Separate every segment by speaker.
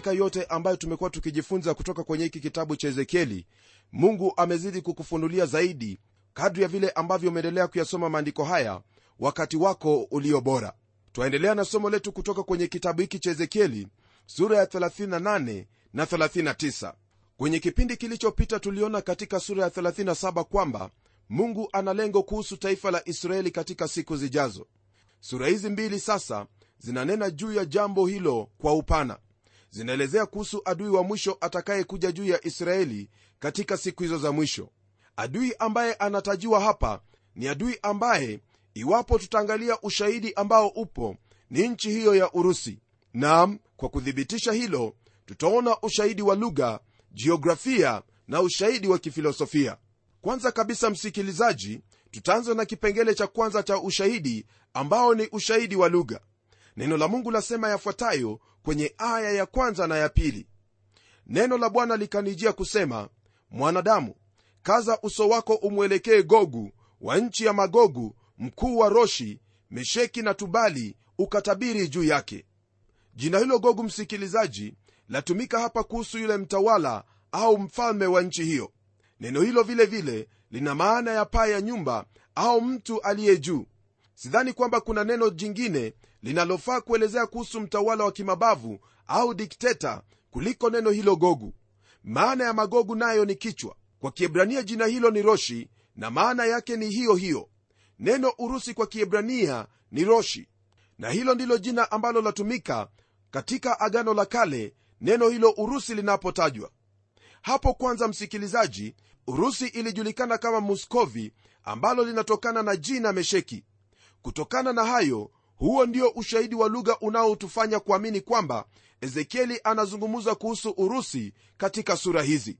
Speaker 1: katika yote ambayo tumekuwa tukijifunza kutoka kwenye hiki kitabu cha ezekieli mungu amezidi kukufunulia zaidi kadri ya vile ambavyo umeendelea kuyasoma maandiko haya wakati wako ulio bora. Twaendelea na somo letu kutoka kwenye kitabu hiki cha ezekieli sura ya 38 na 39 kwenye kipindi kilichopita tuliona katika sura ya 37 kwamba mungu ana lengo kuhusu taifa la israeli katika siku zijazo. Sura hizi mbili sasa zinanena juu ya jambo hilo kwa upana zinaelezea kuhusu adui wa mwisho atakayekuja juu ya israeli katika siku hizo za mwisho. Adui ambaye anatajiwa hapa ni adui ambaye iwapo tutaangalia ushahidi ambao upo ni nchi hiyo ya urusi. Nam kwa kuthibitisha hilo tutaona ushahidi wa lugha jiografia na ushahidi wa kifilosofia. Kwanza kabisa msikilizaji tutaanza na kipengele cha kwanza cha ushahidi ambao ni ushahidi wa lugha neno la mungu lasema yafuatayo kwenye aya ya kwanza na ya pili. Neno la bwana likanijia kusema mwanadamu kaza uso wako umwelekee gogu wa nchi ya magogu mkuu wa roshi mesheki na tubali ukatabiri juu yake. Jina hilo gogu msikilizaji latumika hapa kuhusu yule mtawala au mfalme wa nchi hiyo. Neno hilo vile vile lina maana ya paa ya nyumba au mtu aliye juu. Sidhani kwamba kuna neno jingine linalofaa kuelezea kuhusu mtawala wa kimabavu au dikteta kuliko neno hilo gogu. Maana ya magogu nayo ni kichwa. Kwa kiebrania jina hilo ni roshi na maana yake ni hiyo hiyo. Neno urusi kwa kiebrania ni roshi. Na hilo ndilo jina ambalo latumika katika agano la kale neno hilo urusi linapotajwa. Hapo kwanza msikilizaji urusi ilijulikana kama muskovi ambalo linatokana na jina mesheki. Kutokana na hayo huo ndio ushahidi wa lugha unaotufanya kuamini kwamba ezekieli anazungumza kuhusu urusi katika sura hizi.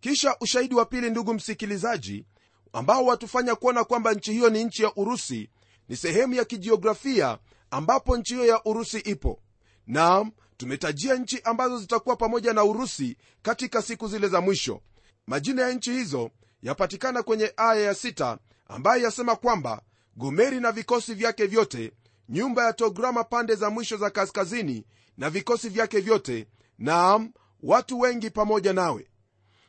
Speaker 1: Kisha ushahidi wa pili ndugu msikilizaji ambao watufanya kuona kwamba nchi hiyo ni nchi ya urusi ni sehemu ya kijiografia ambapo nchi hiyo ya urusi ipo. Naam tumetajia nchi ambazo zitakuwa pamoja na urusi katika siku zile za mwisho. Majina ya nchi hizo yapatikana kwenye aya ya sita ambayo yasema kwamba gomeri na vikosi vyake vyote nyumba ya tograma pande za mwisho za kaskazini na vikosi vyake vyote naam watu wengi pamoja nawe.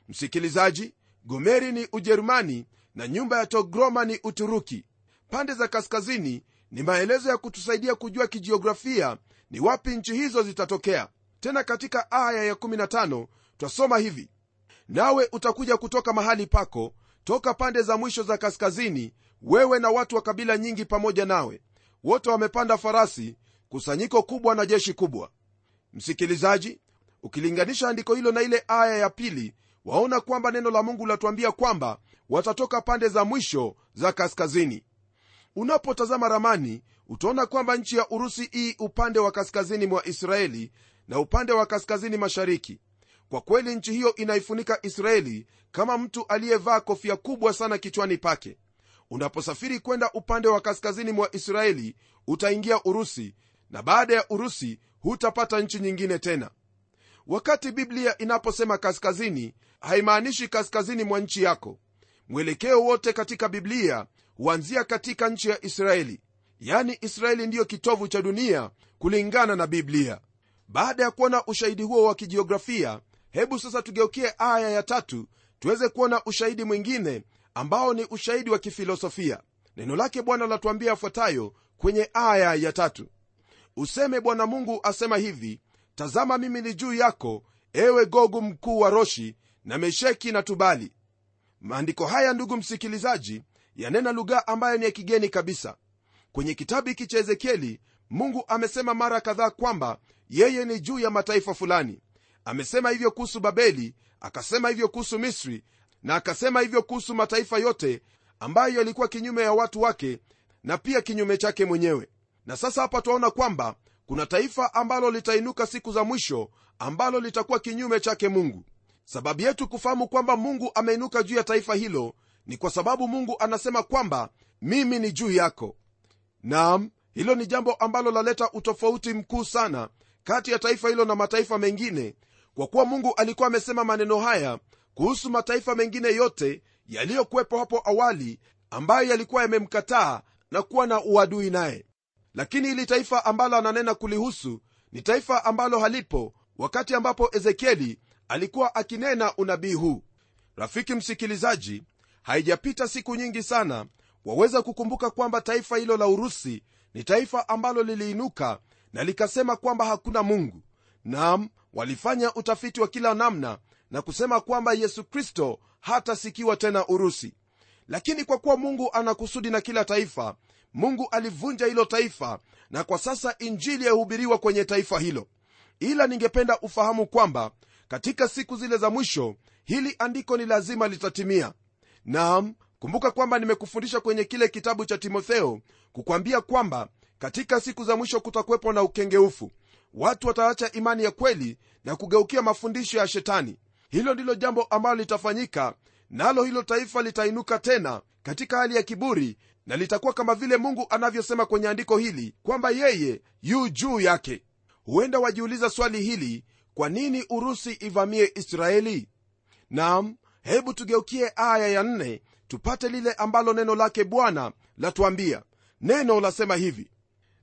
Speaker 1: Msikilizaji gomeri ni ujerumani na nyumba ya togroma ni uturuki. Pande za kaskazini ni maelezo ya kutusaidia kujua kijiografia ni wapi nchi hizo zitatokea. Tena katika aya ya15 twasoma hivi. Nawe utakuja kutoka mahali pako toka pande za mwisho za kaskazini wewe na watu wa kabila nyingi pamoja nawe wote wamepanda farasi kusanyiko kubwa na jeshi kubwa. Msikilizaji ukilinganisha andiko hilo na ile aya ya pili waona kwamba neno la mungu latuambia kwamba watatoka pande za mwisho za kaskazini. Unapotazama ramani utaona kwamba nchi ya urusi ii upande wa kaskazini mwa israeli na upande wa kaskazini mashariki. Kwa kweli nchi hiyo inaifunika israeli kama mtu aliyevaa kofia kubwa sana kichwani pake unaposafiri kwenda upande wa kaskazini mwa israeli utaingia urusi na baada ya urusi hutapata nchi nyingine tena. Wakati biblia inaposema kaskazini haimaanishi kaskazini mwa nchi yako. Mwelekeo wote katika biblia huanzia katika nchi ya israeli. Yani israeli ndiyo kitovu cha dunia kulingana na biblia. Baada ya kuona ushahidi huo wa kijiografia hebu sasa tugeukie aya ya tatu tuweze kuona ushahidi mwingine ambao ni ushahidi wa kifilosofia. Neno lake bwana latuambia yafuatayo kwenye aya ya tatu. Useme bwana mungu asema hivi tazama mimi ni juu yako ewe gogu mkuu wa roshi na mesheki na tubali. Maandiko haya ndugu msikilizaji yanena lugha ambayo ni ya kigeni kabisa. Kwenye kitabu hiki cha ezekieli mungu amesema mara kadhaa kwamba yeye ni juu ya mataifa fulani. Amesema hivyo kuhusu babeli akasema hivyo kuhusu misri na akasema hivyo kuhusu mataifa yote ambayo yalikuwa kinyume ya watu wake na pia kinyume chake mwenyewe. Na sasa hapa twaona kwamba kuna taifa ambalo litainuka siku za mwisho ambalo litakuwa kinyume chake mungu. Sababu yetu kufahamu kwamba mungu ameinuka juu ya taifa hilo ni kwa sababu mungu anasema kwamba mimi ni juu yako. Naam hilo ni jambo ambalo laleta utofauti mkuu sana kati ya taifa hilo na mataifa mengine kwa kuwa mungu alikuwa amesema maneno haya kuhusu mataifa mengine yote yaliyokuwepo hapo awali ambayo yalikuwa yamemkataa na kuwa na uadui naye. Lakini hili taifa ambalo ananena kulihusu ni taifa ambalo halipo wakati ambapo ezekieli alikuwa akinena unabii huu. Rafiki msikilizaji haijapita siku nyingi sana waweza kukumbuka kwamba taifa hilo la urusi ni taifa ambalo liliinuka na likasema kwamba hakuna mungu. Nam walifanya utafiti wa kila namna na kusema kwamba yesu kristo hatasikiwa tena urusi. Lakini kwa kuwa mungu ana kusudi na kila taifa mungu alivunja hilo taifa na kwa sasa injili yahubiriwa kwenye taifa hilo. Ila ningependa ufahamu kwamba katika siku zile za mwisho hili andiko ni lazima litatimia. Nam kumbuka kwamba nimekufundisha kwenye kile kitabu cha timotheo kukwambia kwamba katika siku za mwisho kutakuwepo na ukengeufu. Watu wataacha imani ya kweli na kugeukia mafundisho ya shetani hilo ndilo jambo ambalo litafanyika nalo hilo taifa litainuka tena katika hali ya kiburi na litakuwa kama vile mungu anavyosema kwenye andiko hili kwamba yeye yu juu yake. Huenda wajiuliza swali hili kwa nini urusi ivamie israeli? Nam hebu tugeukie aya ya nne tupate lile ambalo neno lake bwana latuambia. Neno lasema hivi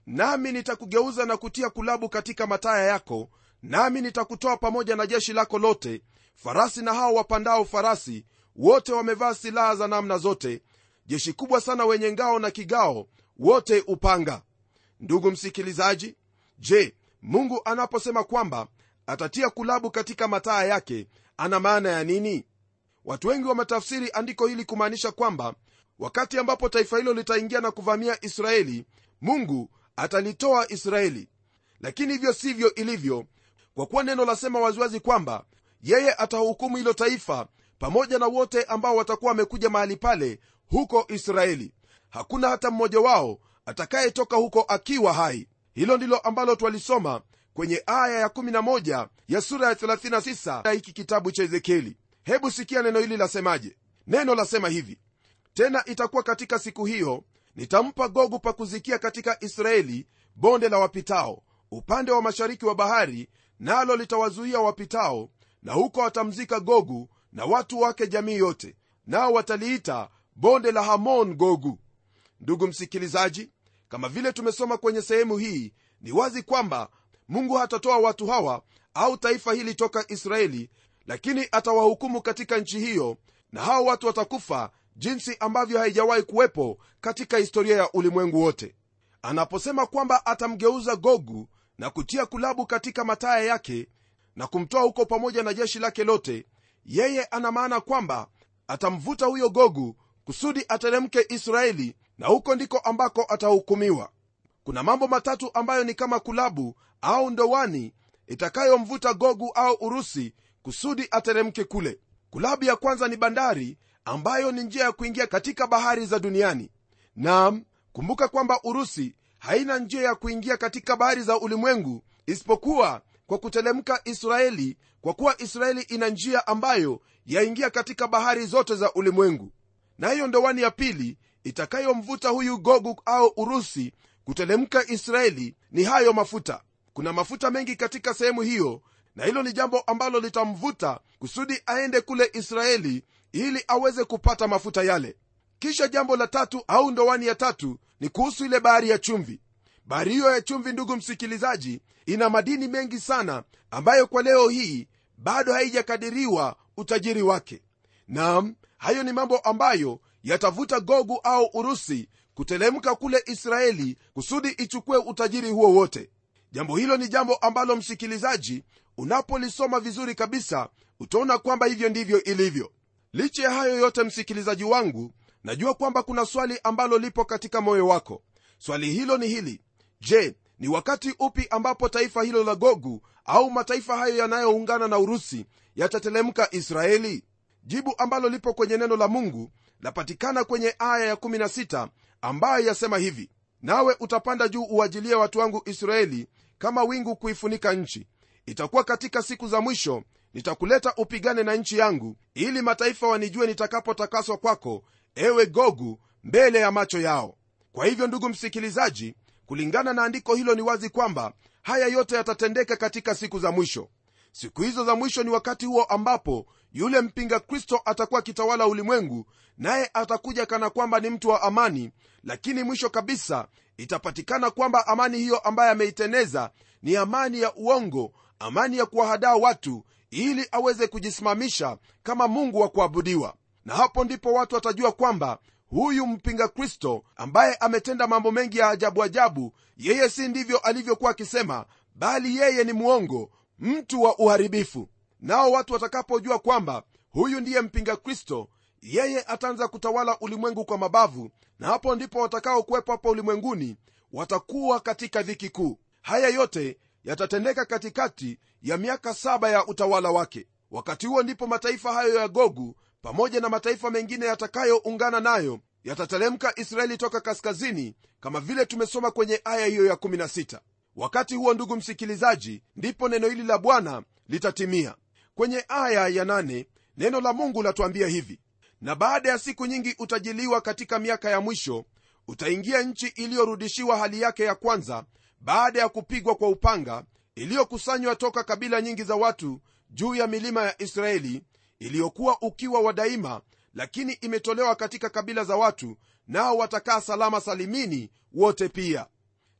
Speaker 1: nami nitakugeuza na kutia kulabu katika mataya yako nami nitakutoa pamoja na jeshi lako lote farasi na hao wapandao farasi wote wamevaa silaha za namna zote jeshi kubwa sana wenye ngao na kigao wote upanga. Ndugu msikilizaji je mungu anaposema kwamba atatia kulabu katika mataa yake ana maana ya nini? Watu wengi wametafsiri andiko hili kumaanisha kwamba wakati ambapo taifa hilo litaingia na kuvamia israeli mungu atalitoa israeli. Lakini hivyo sivyo ilivyo kwa kuwa neno lasema waziwazi kwamba yeye atahukumu hilo taifa pamoja na wote ambao watakuwa wamekuja mahali pale huko israeli. Hakuna hata mmoja wao atakayetoka huko akiwa hai. Hilo ndilo ambalo twalisoma kwenye aya ya11 ya sura ya 36 ya hiki kitabu cha ezekieli. Hebu sikia neno hili lasemaje? Neno lasema hivi tena itakuwa katika siku hiyo nitampa gogu pa kuzikia katika israeli bonde la wapitao upande wa mashariki wa bahari nalo litawazuia wapitao na huko watamzika gogu na watu wake jamii yote nao wataliita bonde la hamon gogu. Ndugu msikilizaji kama vile tumesoma kwenye sehemu hii ni wazi kwamba mungu hatatoa watu hawa au taifa hili toka israeli lakini atawahukumu katika nchi hiyo na hao watu watakufa jinsi ambavyo haijawahi kuwepo katika historia ya ulimwengu wote. Anaposema kwamba atamgeuza gogu na kutia kulabu katika mataya yake na kumtoa huko pamoja na jeshi lake lote yeye ana maana kwamba atamvuta huyo gogu kusudi ateremke israeli na huko ndiko ambako atahukumiwa. Kuna mambo matatu ambayo ni kama kulabu au ndowani itakayomvuta gogu au urusi kusudi ateremke kule. Kulabu ya kwanza ni bandari ambayo ni njia ya kuingia katika bahari za duniani. Nam kumbuka kwamba urusi haina njia ya kuingia katika bahari za ulimwengu isipokuwa kwa kutelemka israeli kwa kuwa israeli ina njia ambayo yaingia katika bahari zote za ulimwengu. Nayo ndowani ya pili itakayomvuta huyu gogu au urusi kutelemka israeli ni hayo mafuta. Kuna mafuta mengi katika sehemu hiyo na hilo ni jambo ambalo litamvuta kusudi aende kule israeli ili aweze kupata mafuta yale. Kisha jambo la tatu au ndowani ya tatu ni kuhusu ile bahari ya chumvi bahari hiyo ya chumvi ndugu msikilizaji ina madini mengi sana ambayo kwa leo hii bado haijakadiriwa utajiri wake. Nam hayo ni mambo ambayo yatavuta gogu au urusi kutelemka kule israeli kusudi ichukue utajiri huo wote. Jambo hilo ni jambo ambalo msikilizaji unapolisoma vizuri kabisa utaona kwamba hivyo ndivyo ilivyo. Licha ya hayo yote msikilizaji wangu najua kwamba kuna swali ambalo lipo katika moyo wako. Swali hilo ni hili je ni wakati upi ambapo taifa hilo la gogu au mataifa hayo yanayoungana na urusi yatatelemka israeli? Jibu ambalo lipo kwenye neno la mungu lapatikana kwenye aya ya16 ambayo yasema hivi nawe utapanda juu uajilie watu wangu israeli kama wingu kuifunika nchi. Itakuwa katika siku za mwisho nitakuleta upigane na nchi yangu ili mataifa wanijue nitakapotakaswa kwako ewe gogu mbele ya macho yao. Kwa hivyo ndugu msikilizaji kulingana na andiko hilo ni wazi kwamba haya yote yatatendeka katika siku za mwisho. Siku hizo za mwisho ni wakati huo ambapo yule mpinga kristo atakuwa akitawala ulimwengu naye atakuja kana kwamba ni mtu wa amani lakini mwisho kabisa itapatikana kwamba amani hiyo ambaye ameiteneza ni amani ya uongo amani ya kuwahadaa watu ili aweze kujisimamisha kama mungu wa kuabudiwa. Na hapo ndipo watu watajua kwamba huyu mpinga kristo ambaye ametenda mambo mengi ya ajabu ajabu yeye si ndivyo alivyokuwa akisema bali yeye ni mwongo mtu wa uharibifu. Nao watu watakapojua kwamba huyu ndiye mpinga kristo yeye ataanza kutawala ulimwengu kwa mabavu na hapo ndipo watakaokuwepo hapa ulimwenguni watakuwa katika dhiki kuu. Haya yote yatatendeka katikati ya miaka saba ya utawala wake. Wakati huo ndipo mataifa hayo ya gogu pamoja na mataifa mengine yatakayoungana nayo yatatelemka israeli toka kaskazini kama vile tumesoma kwenye aya hiyo ya 16 wakati huo ndugu msikilizaji ndipo neno hili la bwana litatimia. Kwenye aya ya 8 neno la mungu latuambia hivi na baada ya siku nyingi utajiliwa katika miaka ya mwisho utaingia nchi iliyorudishiwa hali yake ya kwanza baada ya kupigwa kwa upanga iliyokusanywa toka kabila nyingi za watu juu ya milima ya israeli iliyokuwa ukiwa wa daima lakini imetolewa katika kabila za watu nao watakaa salama salimini wote pia.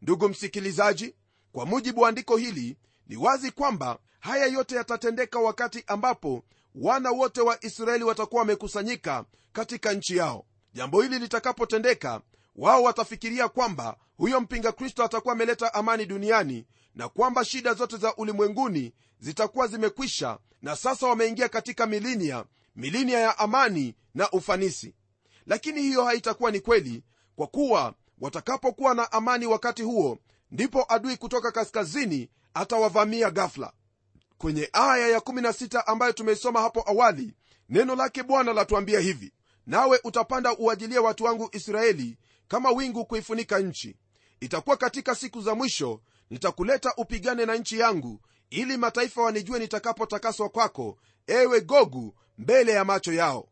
Speaker 1: Ndugu msikilizaji kwa mujibu wa andiko hili ni wazi kwamba haya yote yatatendeka wakati ambapo wana wote wa israeli watakuwa wamekusanyika katika nchi yao. Jambo hili litakapotendeka wao watafikiria kwamba huyo mpinga kristo atakuwa ameleta amani duniani na kwamba shida zote za ulimwenguni zitakuwa zimekwisha na sasa wameingia katika milinia milinia ya amani na ufanisi. Lakini hiyo haitakuwa ni kweli kwa kuwa watakapokuwa na amani wakati huo ndipo adui kutoka kaskazini atawavamia gafla kwenye aya ya16 ambayo tumeisoma hapo awali neno lake bwana latuambia hivi nawe utapanda uajilie watu wangu israeli kama wingu kuifunika nchi. Itakuwa katika siku za mwisho nitakuleta upigane na nchi yangu ili mataifa wanijue nitakapotakaswa kwako ewe gogu mbele ya macho yao.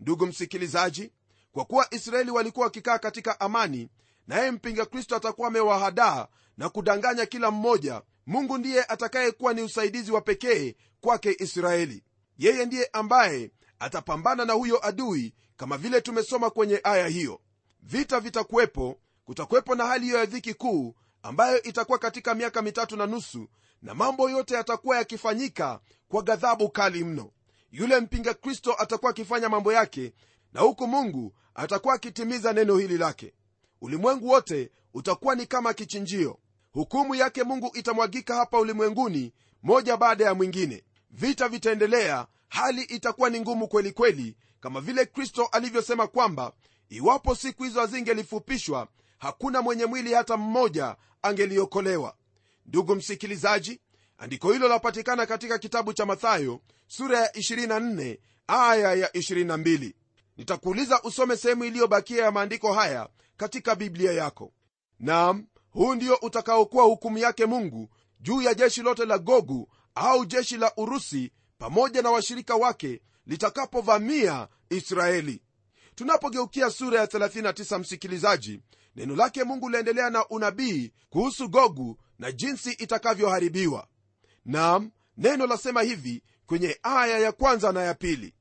Speaker 1: Ndugu msikilizaji kwa kuwa israeli walikuwa wakikaa katika amani naye mpinga kristo atakuwa amewahadaa na kudanganya kila mmoja mungu ndiye atakayekuwa ni usaidizi wa pekee kwake israeli. Yeye ndiye ambaye atapambana na huyo adui kama vile tumesoma kwenye aya hiyo. Vita vitakuwepo kutakuwepo na hali hiyo ya dhiki kuu ambayo itakuwa katika miaka mitatu na nusu na mambo yote yatakuwa yakifanyika kwa ghadhabu kali mno. Yule mpinga kristo atakuwa akifanya mambo yake na huku mungu atakuwa akitimiza neno hili lake. Ulimwengu wote utakuwa ni kama kichinjio. Hukumu yake mungu itamwagika hapa ulimwenguni moja baada ya mwingine. Vita vitaendelea hali itakuwa ni ngumu kweli kweli kama vile kristo alivyosema kwamba iwapo siku hizo hazingelifupishwa hakuna mwenye mwili hata mmoja angeliokolewa. Ndugu msikilizaji andiko hilo lapatikana katika kitabu cha mathayo sura ya 24 aya ya 22 nitakuuliza usome sehemu iliyobakia ya maandiko haya katika biblia yako. Nam huu ndio utakaokuwa hukumu yake mungu juu ya jeshi lote la gogu au jeshi la urusi pamoja na washirika wake litakapovamia israeli tunapogeukia sura ya 39 msikilizaji neno lake mungu liendelea na unabii kuhusu gogu na jinsi itakavyoharibiwa. Nam neno lasema hivi kwenye aya ya kwanza na ya pili.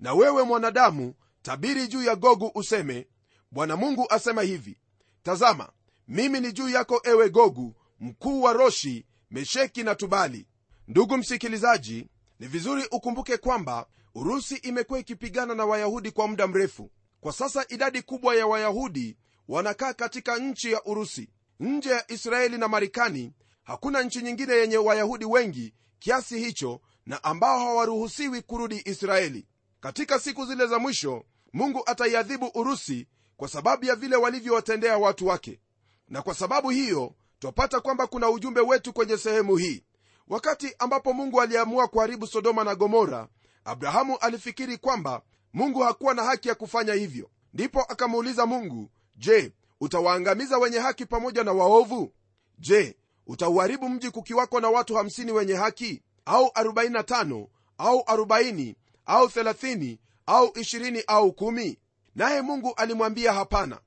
Speaker 1: Na wewe mwanadamu tabiri juu ya gogu useme bwana mungu asema hivi tazama mimi ni juu yako ewe gogu mkuu wa roshi mesheki na tubali. Ndugu msikilizaji ni vizuri ukumbuke kwamba urusi imekuwa ikipigana na wayahudi kwa muda mrefu. Kwa sasa idadi kubwa ya wayahudi wanakaa katika nchi ya urusi. Nje ya israeli na marekani hakuna nchi nyingine yenye wayahudi wengi kiasi hicho na ambao hawaruhusiwi kurudi israeli. Katika siku zile za mwisho mungu ataiadhibu urusi kwa sababu ya vile walivyowatendea watu wake. Na kwa sababu hiyo twapata kwamba kuna ujumbe wetu kwenye sehemu hii. Wakati ambapo mungu aliamua kuharibu sodoma na gomora abrahamu alifikiri kwamba mungu hakuwa na haki ya kufanya hivyo. Ndipo akamuuliza mungu je utawaangamiza wenye haki pamoja na waovu? Je utauharibu mji kukiwako na watu 50 wenye haki? Au 45 au 40 au 30 au 20 au 1 naye mungu alimwambia hapana.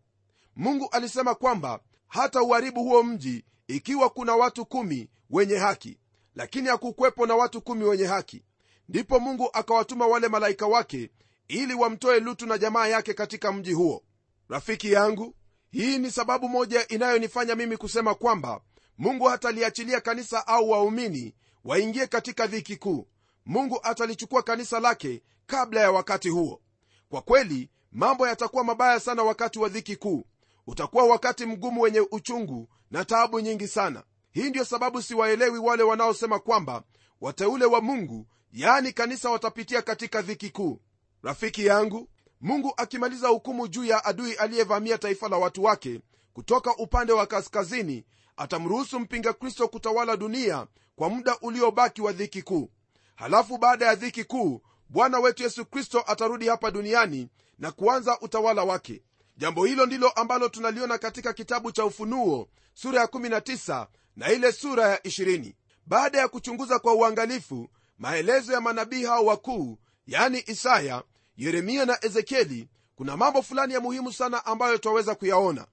Speaker 1: Mungu alisema kwamba hata uharibu huo mji ikiwa kuna watu kumi wenye haki lakini hakukwepo na watu kumi wenye haki ndipo mungu akawatuma wale malaika wake ili wamtoe lutu na jamaa yake katika mji huo. Rafiki yangu hii ni sababu moja inayonifanya mimi kusema kwamba mungu hataliachilia kanisa au waumini waingie katika dhiki kuu. Mungu atalichukua kanisa lake kabla ya wakati huo. Kwa kweli mambo yatakuwa mabaya sana wakati wa dhiki kuu. Utakuwa wakati mgumu wenye uchungu na taabu nyingi sana. Hii ndiyo sababu siwaelewi wale wanaosema kwamba wateule wa mungu yaani kanisa watapitia katika dhiki kuu. Rafiki yangu mungu akimaliza hukumu juu ya adui aliyevamia taifa la watu wake kutoka upande wa kaskazini atamruhusu mpinga kristo kutawala dunia kwa muda uliobaki wa dhiki kuu. Halafu baada ya dhiki kuu bwana wetu yesu kristo atarudi hapa duniani na kuanza utawala wake. Jambo hilo ndilo ambalo tunaliona katika kitabu cha ufunuo sura ya 19 na ile sura ya 20 baada ya kuchunguza kwa uangalifu maelezo ya manabii hao wakuu yani isaya yeremia na ezekieli kuna mambo fulani ya muhimu sana ambayo twaweza kuyaona.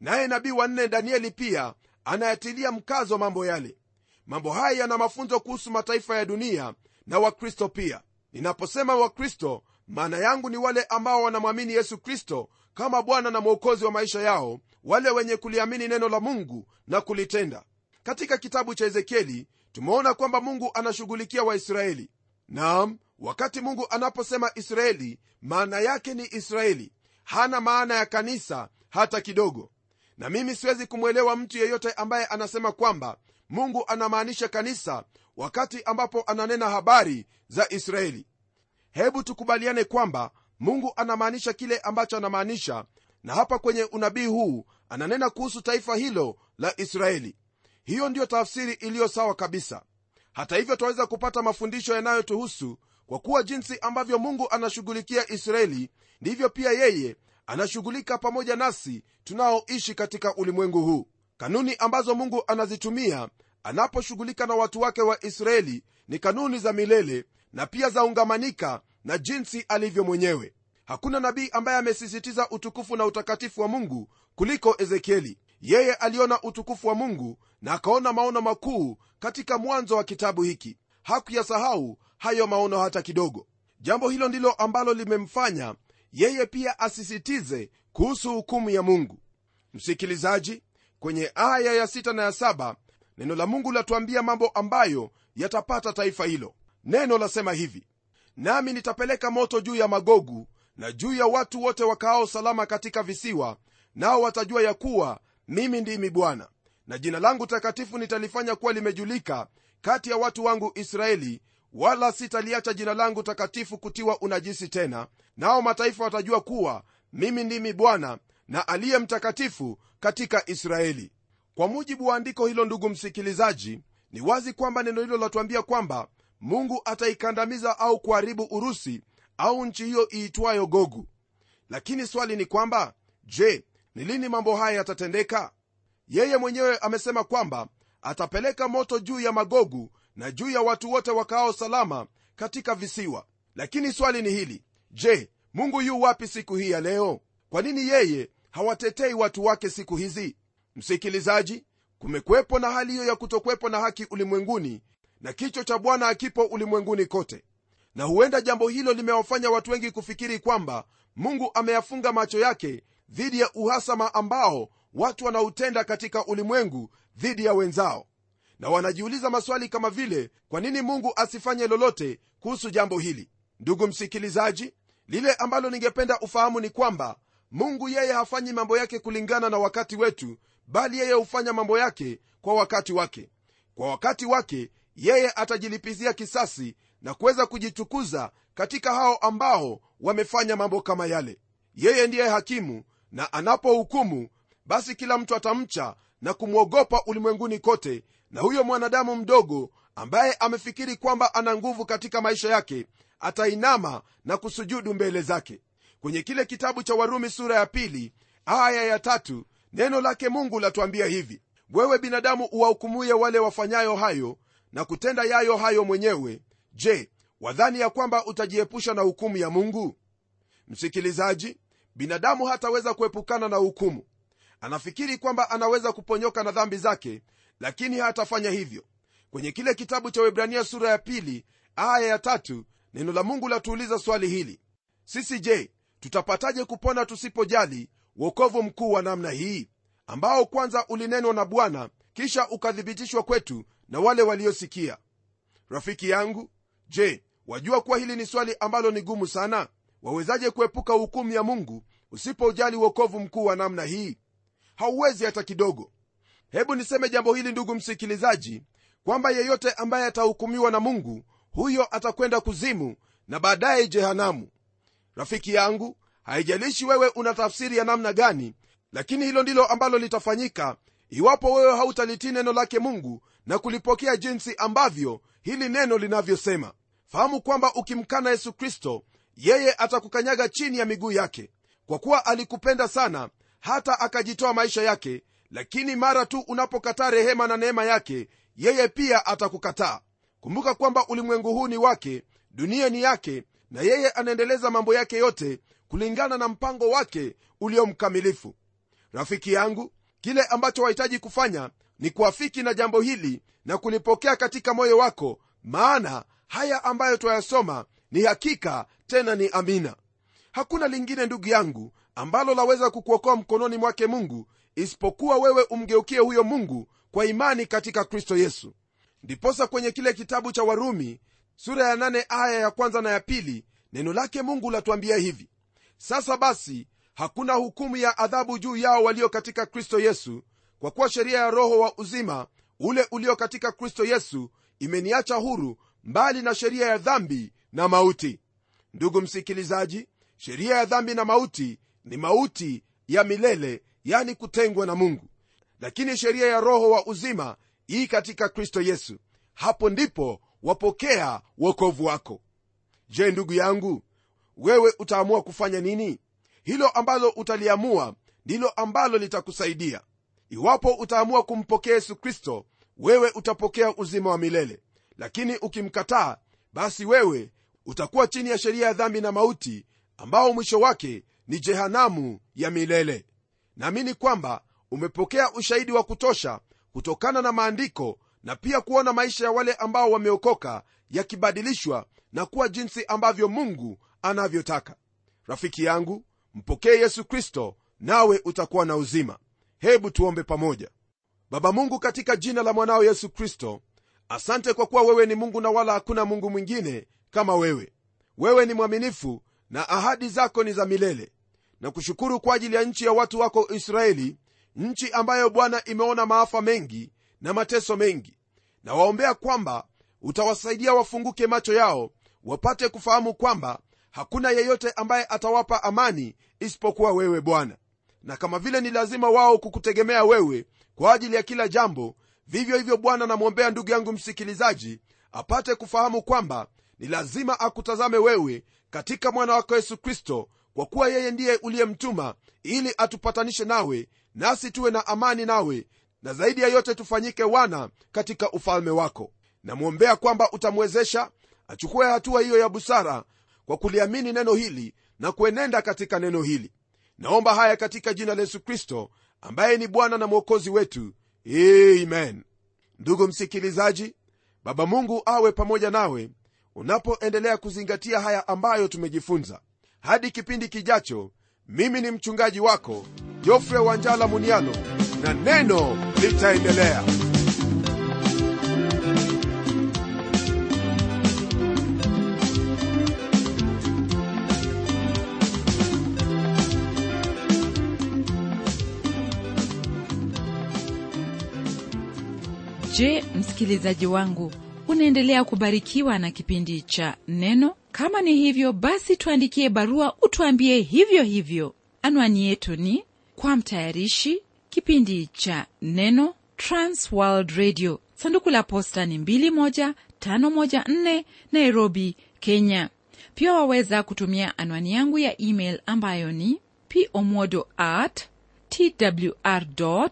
Speaker 1: Naye nabii wanne danieli pia anayatilia mkazo mambo yale. Mambo haya yana mafunzo kuhusu mataifa ya dunia na wakristo pia. Ninaposema wakristo maana yangu ni wale ambao wanamwamini yesu kristo kama bwana na mwokozi wa maisha yao wale wenye kuliamini neno la mungu na kulitenda. Katika kitabu cha ezekieli tumeona kwamba mungu anashughulikia waisraeli. Nam wakati mungu anaposema israeli maana yake ni israeli. Hana maana ya kanisa hata kidogo. Na mimi siwezi kumwelewa mtu yeyote ambaye anasema kwamba mungu anamaanisha kanisa wakati ambapo ananena habari za israeli. Hebu tukubaliane kwamba mungu anamaanisha kile ambacho anamaanisha na hapa kwenye unabii huu ananena kuhusu taifa hilo la israeli hiyo ndiyo tafsiri iliyo sawa kabisa. Hata hivyo twaweza kupata mafundisho yanayotuhusu kwa kuwa jinsi ambavyo mungu anashughulikia israeli ndivyo pia yeye anashughulika pamoja nasi tunaoishi katika ulimwengu huu. Kanuni ambazo mungu anazitumia anaposhughulika na watu wake wa israeli ni kanuni za milele na pia zaungamanika na jinsi alivyo mwenyewe. Hakuna nabii ambaye amesisitiza utukufu na utakatifu wa mungu kuliko ezekieli. Yeye aliona utukufu wa mungu na akaona maono makuu katika mwanzo wa kitabu hiki. Hakuyasahau hayo maono hata kidogo. Jambo hilo ndilo ambalo limemfanya yeye pia asisitize kuhusu hukumu ya mungu. Msikilizaji kwenye aya ya sita na ya saba neno la mungu latuambia mambo ambayo yatapata taifa hilo. Neno lasema hivi nami nitapeleka moto juu ya magogu na juu ya watu wote wakaao salama katika visiwa nao watajua ya kuwa mimi ndimi bwana na jina langu takatifu nitalifanya kuwa limejulika kati ya watu wangu israeli wala sitaliacha jina langu takatifu kutiwa unajisi tena. Nao mataifa watajua kuwa mimi ndimi bwana na aliye mtakatifu katika israeli. Kwa mujibu wa andiko hilo ndugu msikilizaji ni wazi kwamba neno hilo latuambia kwamba mungu ataikandamiza au kuharibu urusi au nchi hiyo iitwayo gogu. Lakini swali ni kwamba je ni lini mambo haya yatatendeka yeye mwenyewe amesema kwamba atapeleka moto juu ya magogu na juu ya watu wote wakaao salama katika visiwa. Lakini swali ni hili je mungu yu wapi siku hii ya leo? Kwa nini yeye hawatetei watu wake siku hizi? Msikilizaji kumekuwepo na hali hiyo ya kutokuwepo na haki ulimwenguni na kichwa cha bwana akipo ulimwenguni kote. Na huenda jambo hilo limewafanya watu wengi kufikiri kwamba mungu ameyafunga macho yake dhidi ya uhasama ambao watu wanautenda katika ulimwengu dhidi ya wenzao. Na wanajiuliza maswali kama vile kwa nini mungu asifanye lolote kuhusu jambo hili? Ndugu msikilizaji lile ambalo ningependa ufahamu ni kwamba mungu yeye hafanyi mambo yake kulingana na wakati wetu bali yeye hufanya mambo yake kwa wakati wake. Kwa wakati wake yeye atajilipizia kisasi na kuweza kujitukuza katika hao ambao wamefanya mambo kama yale. Yeye ndiye hakimu na anapohukumu basi kila mtu atamcha na kumwogopa ulimwenguni kote na huyo mwanadamu mdogo ambaye amefikiri kwamba ana nguvu katika maisha yake atainama na kusujudu mbele zake. Kwenye kile kitabu cha warumi sura ya pili aya ya tatu neno lake mungu latuambia hivi wewe binadamu uwahukumuye wale wafanyayo hayo na kutenda yayo hayo mwenyewe. Je wadhani ya kwamba utajiepusha na hukumu ya mungu? Msikilizaji binadamu hataweza kuepukana na hukumu anafikiri kwamba anaweza kuponyoka na dhambi zake lakini hatafanya hivyo. Kwenye kile kitabu cha webrania sura ya pili aya ya tatu neno la mungu latuuliza swali hili. Sisi je tutapataje kupona tusipojali wokovu mkuu wa namna hii ambao kwanza ulinenwa na bwana kisha ukathibitishwa kwetu na wale waliosikia? Rafiki yangu je wajua kuwa hili ni swali ambalo ni gumu sana? Wawezaje kuepuka hukumu ya mungu usipojali wokovu mkuu wa namna hii hauwezi hata kidogo. Hebu niseme jambo hili ndugu msikilizaji kwamba yeyote ambaye atahukumiwa na mungu huyo atakwenda kuzimu na baadaye jehanamu. Rafiki yangu haijalishi wewe una tafsiri ya namna gani lakini hilo ndilo ambalo litafanyika iwapo wewe hautalitii neno lake mungu na kulipokea jinsi ambavyo hili neno linavyosema. Fahamu kwamba ukimkana yesu kristo yeye atakukanyaga chini ya miguu yake kwa kuwa alikupenda sana hata akajitoa maisha yake lakini mara tu unapokataa rehema na neema yake yeye pia atakukataa. Kumbuka kwamba ulimwengu huu ni wake dunia ni yake na yeye anaendeleza mambo yake yote kulingana na mpango wake ulio mkamilifu. Rafiki yangu kile ambacho wahitaji kufanya ni kuafiki na jambo hili na kulipokea katika moyo wako maana haya ambayo twayasoma ni hakika tena ni amina. Hakuna lingine ndugu yangu ambalo laweza kukuokoa mkononi mwake mungu isipokuwa wewe umgeukie huyo mungu kwa imani katika kristo yesu. Ndiposa kwenye kile kitabu cha warumi sura ya nane aya ya kwanza na ya pili neno lake mungu latuambia hivi. Sasa basi hakuna hukumu ya adhabu juu yao walio katika kristo yesu kwa kuwa sheria ya roho wa uzima ule ulio katika kristo yesu imeniacha huru mbali na sheria ya dhambi na mauti. Ndugu msikilizaji sheria ya dhambi na mauti ni mauti ya milele yani kutengwa na mungu. Lakini sheria ya roho wa uzima ii katika kristo yesu. Hapo ndipo wapokea wokovu wako. Je ndugu yangu wewe utaamua kufanya nini? Hilo ambalo utaliamua ndilo ambalo litakusaidia. Iwapo utaamua kumpokea yesu kristo wewe utapokea uzima wa milele. Lakini ukimkataa basi wewe utakuwa chini ya sheria ya dhambi na mauti ambao mwisho wake ni jehanamu ya milele. Naamini kwamba umepokea ushahidi wa kutosha kutokana na maandiko na pia kuona maisha ya wale ambao wameokoka yakibadilishwa na kuwa jinsi ambavyo mungu anavyotaka. Rafiki yangu mpokee yesu kristo nawe utakuwa na uzima. Hebu tuombe pamoja. Baba mungu katika jina la mwanao yesu kristo asante kwa kuwa wewe ni mungu na wala hakuna mungu mwingine kama wewe. Wewe ni mwaminifu na ahadi zako ni za milele. Na kushukuru kwa ajili ya nchi ya watu wako israeli nchi ambayo bwana imeona maafa mengi na mateso mengi. Na waombea kwamba utawasaidia wafunguke macho yao wapate kufahamu kwamba hakuna yeyote ambaye atawapa amani isipokuwa wewe bwana. Na kama vile ni lazima wao kukutegemea wewe kwa ajili ya kila jambo vivyo hivyo bwana namwombea ndugu yangu msikilizaji apate kufahamu kwamba ni lazima akutazame wewe katika mwana wako yesu kristo kwa kuwa yeye ndiye uliyemtuma ili atupatanishe nawe nasi tuwe na amani nawe na zaidi ya yote tufanyike wana katika ufalme wako. Namwombea kwamba utamwezesha achukue hatua hiyo ya busara kwa kuliamini neno hili na kuenenda katika neno hili. Naomba haya katika jina la yesu kristo ambaye ni bwana na mwokozi wetu. Amen. Ndugu msikilizaji baba mungu awe pamoja nawe unapoendelea kuzingatia haya ambayo tumejifunza hadi kipindi kijacho mimi ni mchungaji wako jofre wanjala munialo na neno litaendelea.
Speaker 2: Je msikilizaji wangu unaendelea kubarikiwa na kipindi cha neno. Kama ni hivyo basi tuandikie barua utuambie hivyo hivyo. Anwani yetu ni kwa mtayarishi kipindi cha neno transworld radio. Sanduku la posta ni 21514 nairobi kenya. Pia waweza kutumia anwani yangu ya email ambayo ni pomodo at twr co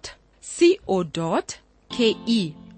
Speaker 2: ke